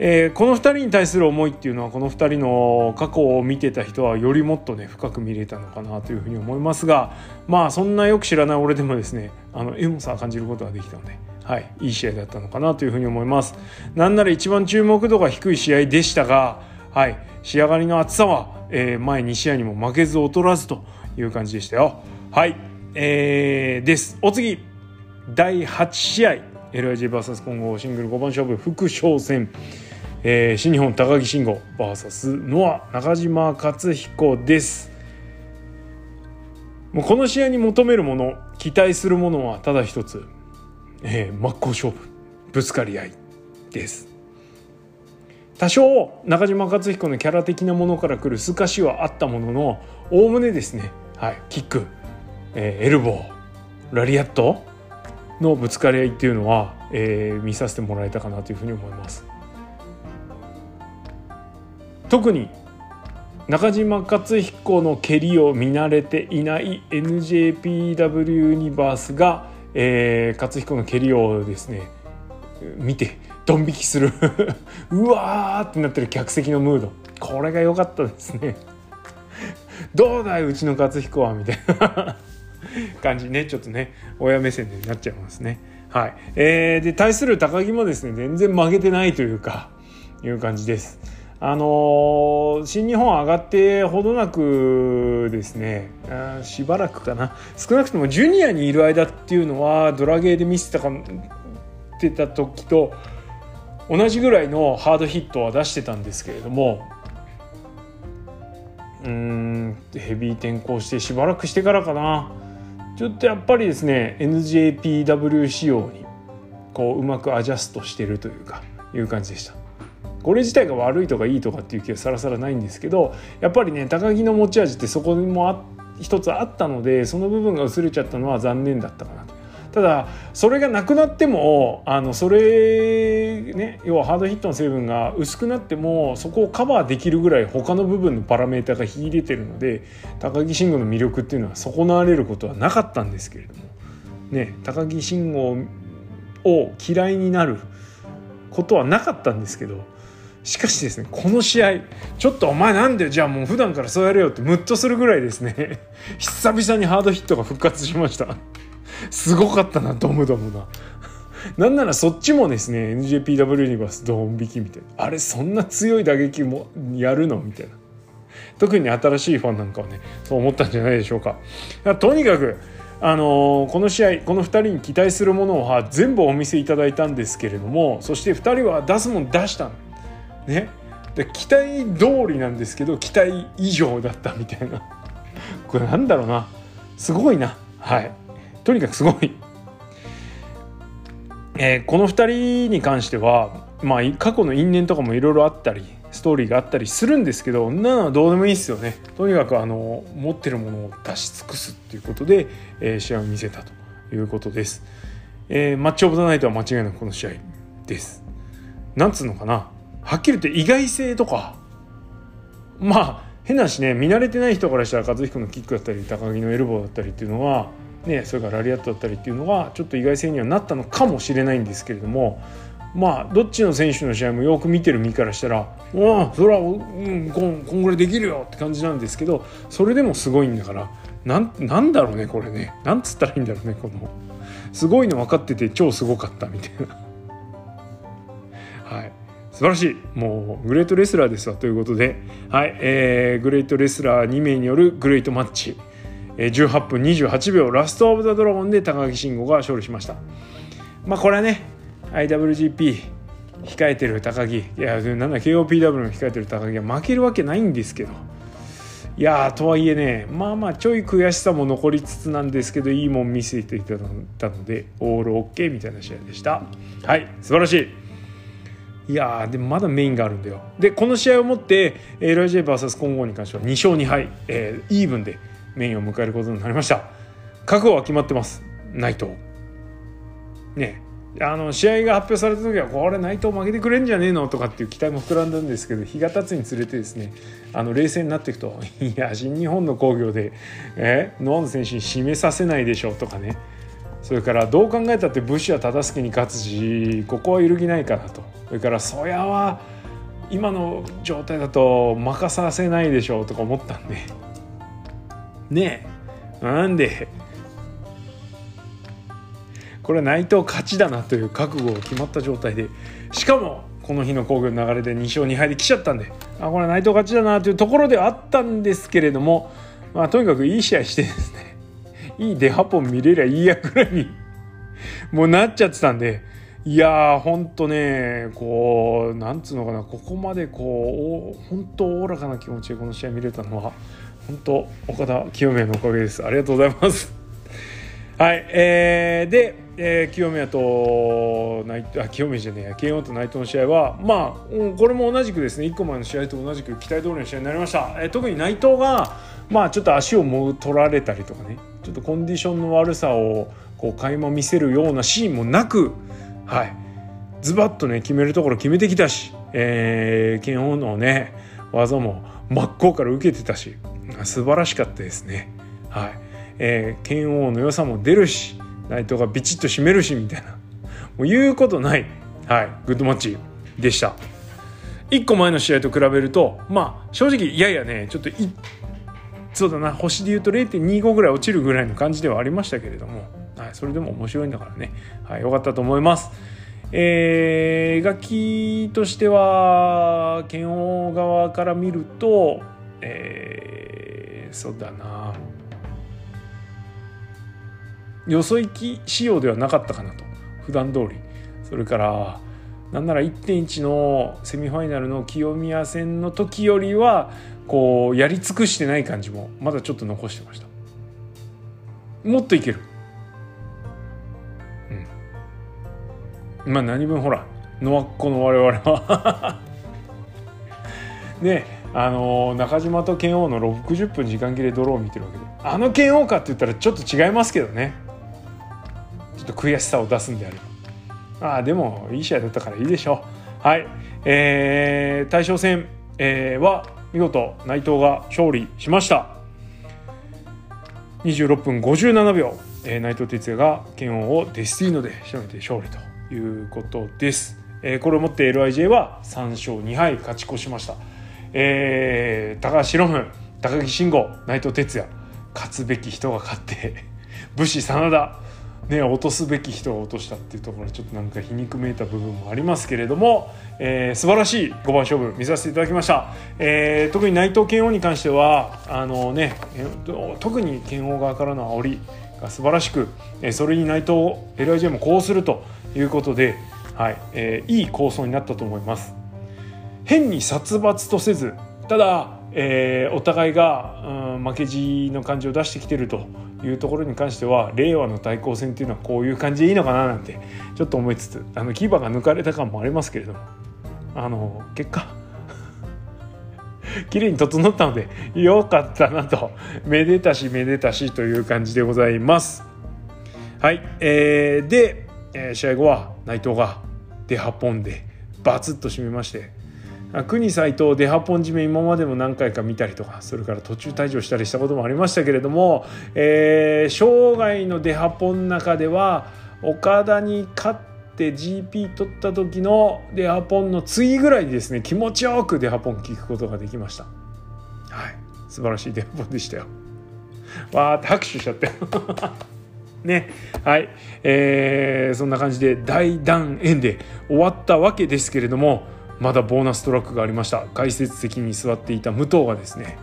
えー、この2人に対する思いっていうのはこの2人の過去を見てた人はよりもっとね深く見れたのかなというふうに思いますがまあそんなよく知らない俺でもですねあのエモさを感じることができたので、はい、いい試合だったのかなというふうに思います。なんなら一番注目度が低い試合でしたが、はい、仕上がりの厚さは、えー、前2試合にも負けず劣らずという感じでしたよ。はい、えー、です。お次。第8試合。LIGVS 混合シングル5番勝負副将戦。えー、新日本高木慎吾 VS ノア中島克彦です。もうこの試合に求めるもの期待するものはただ一つ、えー、真っ向勝負ぶつかり合いです。多少中島克彦のキャラ的なものからくる透かしはあったもののおおむねですね、はい、キック、えー、エルボーラリアットのぶつかり合いっていうのは、えー、見させてもらえたかなというふうに思います。特に中島克彦の蹴りを見慣れていない NJPW ユニバースが、えー、克彦の蹴りをですね見てドン引きする。うわーってなってる客席のムード。これが良かったですね。どうだいうちの克彦はみたいな 感じね。ちょっとね親目線でなっちゃいますね。はい。えー、で対する高木もですね全然負けてないというかいう感じです。あの、新日本上がってほどなくですねしばらくかな少なくともジュニアにいる間っていうのはドラゲーで見せたかってた時と同じぐらいのハードヒットは出してたんですけれどもうんヘビー転向してしばらくしてからかなちょっとやっぱりですね NJPW 仕様にこううまくアジャストしてるというかいう感じでした。これ自体が悪いとかいいとかっていう気はさらさらないんですけどやっぱりね高木の持ち味ってそこにもあ一つあったのでその部分が薄れちゃったのは残念だったかなと。ただそれがなくなってもあのそれね要はハードヒットの成分が薄くなってもそこをカバーできるぐらい他の部分のパラメータが秀でてるので高木慎吾の魅力っていうのは損なわれることはなかったんですけれどもね高木慎吾を嫌いになることはなかったんですけどしかしですねこの試合ちょっとお前なんでじゃあもう普段からそうやれよってムッとするぐらいですね 久々にハードヒットが復活しました。すごかったなドムドムな。なんならそっちもですね NJPW ユニバースドン引きみたいな。あれそんな強い打撃もやるのみたいな。特に新しいファンなんかはねそう思ったんじゃないでしょうか。とにかくあのー、この試合この2人に期待するものは全部お見せいただいたんですけれどもそして2人は出すもん出したの。ね。で期待通りなんですけど期待以上だったみたいな。これなんだろうな。すごいな。はい。とにかくすごい、えー、この2人に関してはまあ過去の因縁とかもいろいろあったりストーリーがあったりするんですけどなのはどうでもいいですよね。とにかくあの持ってるものを出し尽くすっていうことで、えー、試合を見せたということです、えー、マッチオブザナイトは間違いなくこの試合です。なんつうのかな。はっきり言って意外性とか。まあ変なしね見慣れてない人からしたら和彦のキックだったり高木のエルボーだったりっていうのはねそれからラリアットだったりっていうのがちょっと意外性にはなったのかもしれないんですけれどもまあどっちの選手の試合もよく見てる身からしたら「うんそれは、うん、こんこんぐらいできるよ」って感じなんですけどそれでもすごいんだからなんなんだろうねこれね。なんつったらいいんだろうねこの。すごいの分かってて超すごかったみたいな。素晴らしい。もうグレートレスラーですわ。ということで、はい。えー、グレートレスラー2名によるグレートマッチ。18分28秒。ラスト・オブ・ザ・ドラゴンで高木慎吾が勝利しました。まあこれはね IWGP 控えてる高木。いやなんだ KOPW の控えてる高木は負けるわけないんですけど。いやとはいえねまあまあちょい悔しさも残りつつなんですけどいいもん見せていただいたのでオールオッケーみたいな試合でした。はい。素晴らしい。いやでもまだメインがあるんだよ。でこの試合をもって LIJVS 混合に関しては2勝2敗、えー、イーブンでメインを迎えることになりました。覚悟は決まってます。内藤。ね。あの試合が発表された時はこれ内藤負けてくれんじゃねえのとかっていう期待も膨らんだんですけど日が経つにつれてですねあの冷静になっていくといや新日本の興行でえノアの選手に締めさせないでしょとかね。それからどう考えたって武士は忠相に勝つしここは揺るぎないかなと。それからそやは今の状態だと任させないでしょうとか思ったんで。ねえ。なんで。これ内藤勝ちだなという覚悟が決まった状態で。しかもこの日の工業の流れで2勝2敗で来ちゃったんで。あこれ内藤勝ちだなというところではあったんですけれども、まあ、とにかくいい試合してですね。いい出ハポン見れりゃいいやぐらいに。もうなっちゃってたんで。いやーほんとねこうなんつうのかなここまでこう本当おおらかな気持ちでこの試合見れたのは本当岡田清宮のおかげです。ありがとうございます。はいえー、で、えー、清宮と内あ清宮じゃねえや慶応と内藤の試合はまあ、うん、これも同じくですね1個前の試合と同じく期待通りの試合になりました、えー、特に内藤がまあちょっと足をも取られたりとかねちょっとコンディションの悪さをこう垣間見せるようなシーンもなくはいズバッとね決めるところ決めてきたし、えー、剣王のね技も真っ向から受けてたし素晴らしかったですね。はい。えー、剣王の良さも出るし、内藤がビチッと締めるしみたいな。もう言うことない、はい、グッドマッチでした。1個前の試合と比べると、まあ正直いやいやね、ちょっとそうだな星で言うと0.25ぐらい落ちるぐらいの感じではありましたけれども、はい、それでも面白いんだからね、はい、よかったと思います。えー、楽器としては剣王側から見ると、えー、そうだな。よそ行き仕様ではなかったかなと。普段通り。それからなんなら1.1のセミファイナルの清宮戦の時よりはこうやり尽くしてない感じもまだちょっと残してました。もっといける。まあ何分ほらノアッコの我々は。ねあの中島と剣王の60分時間切れドローを見てるわけで。あの剣王かって言ったらちょっと違いますけどね。ちょっと悔しさを出すんであれば。ああでもいい試合だったからいいでしょう。はい。えー、大将戦、えー、は見事内藤が勝利しました。26分57秒、えー、内藤哲也が剣王をデスティーノで仕留めて勝利と。いうことです、えー、これをもって LIJ は3勝2敗勝ち越しました。えー、高橋宏文高木慎吾内藤哲也勝つべき人が勝って 武士真田ね、落とすべき人が落としたっていうところちょっとなんか皮肉めいた部分もありますけれども、えー、素晴らしい5番勝負見させていただきました、えー、特に内藤拳王に関してはあの、ね、特に拳王側からの煽りが素晴らしく、えそれに内藤 LIJ もこうするということで、はいえー、いい構想になったと思います。変に殺伐とせずただ、えー、お互いが、うん、負けじの感じを出してきてるというところに関しては令和の対抗戦っていうのはこういう感じでいいのかななんてちょっと思いつつあの牙が抜かれた感もありますけれどもあの結果 綺麗に整ったのでよかったなとめでたしめでたしという感じでございます。はい、えー、で、えー、試合後は内藤が出8本でバツッと締めまして国斎藤デハポン締め今までも何回か見たりとかそれから途中退場したりしたこともありましたけれども、えー、生涯のデハポンの中では岡田に勝って GP 取った時のデハポンの次ぐらいですね気持ちよくデハポン聞くことができました。はい。素晴らしいデハポンでしたよ。わーって拍手しちゃって。ね。はい、えー、そんな感じで大団円で終わったわけですけれどもまだボーナストラックがありました。解説席に座っていた武藤がですね、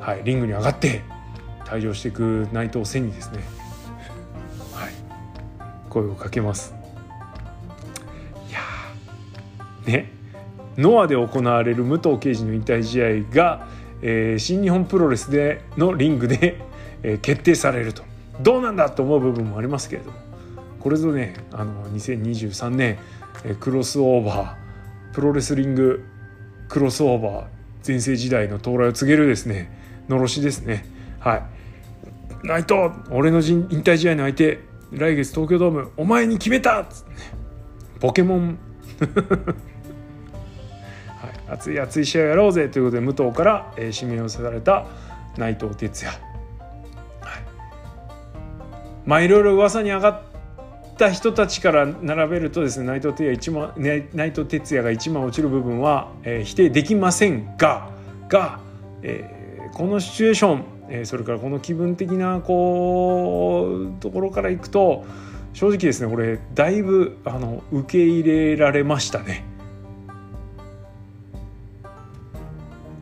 はい、リングに上がって退場していく内藤戦にですね、はい、声をかけます。いやね。ノアで行われる武藤敬司の引退試合が、えー、新日本プロレスでのリングで、えー、決定されると。どうなんだと思う部分もありますけれども。これぞねあの2023年、クロスオーバープロレスリングクロスオーバー全盛時代の到来を告げるですねのろしですね。はい。内藤俺の引退試合の相手来月東京ドームお前に決めた、ポケモン。はい、熱い熱い試合やろうぜということで武藤から、えー、指名をされた内藤哲也、まあいろいろ噂に上がった人たちから並べるとですね内藤哲也一番、ね、内藤哲也が一番落ちる部分は、えー、否定できませんがが、えー、このシチュエーションえそれからこの気分的なこうところからいくと正直ですねこれだいぶあの受け入れられましたね。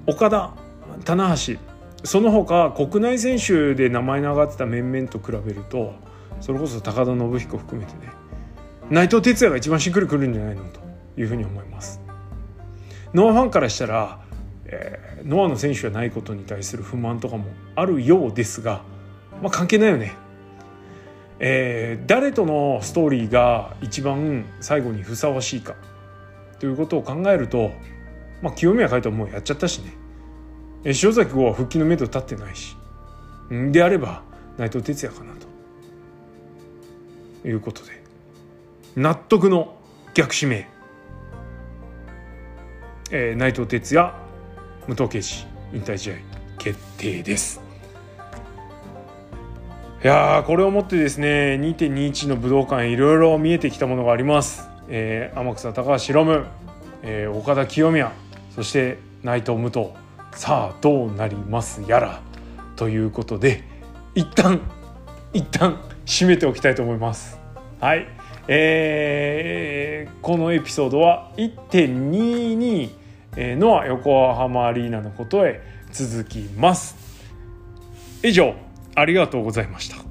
岡田棚橋その他国内選手で名前の上がってた面々と比べるとそれこそ高田信彦含めてね内藤哲也が一番しっくりくるんじゃないのというふうに思います。ノアファンからしたらえー、ノアの選手じゃないことに対する不満とかもあるようですが、まあ、関係ないよね。えー、誰とのストーリーが一番最後にふさわしいかということを考えると、まあ、清宮海斗はもうやっちゃったしね、塩崎豪は復帰のめど立ってないし。であれば内藤哲也かなと。いうことで。納得の逆指名、えー、内藤哲也武藤敬司引退試合決定です。いやこれをもってですね2.21の武道館いろいろ見えてきたものがあります、えー、天草高橋ロム、えー、岡田清宮そして内藤武藤。さあどうなりますやらということで一旦一旦締めておきたいと思います。はい。えー、このエピソードは1.22の横浜アリーナのことへ続きます。以上ありがとうございました。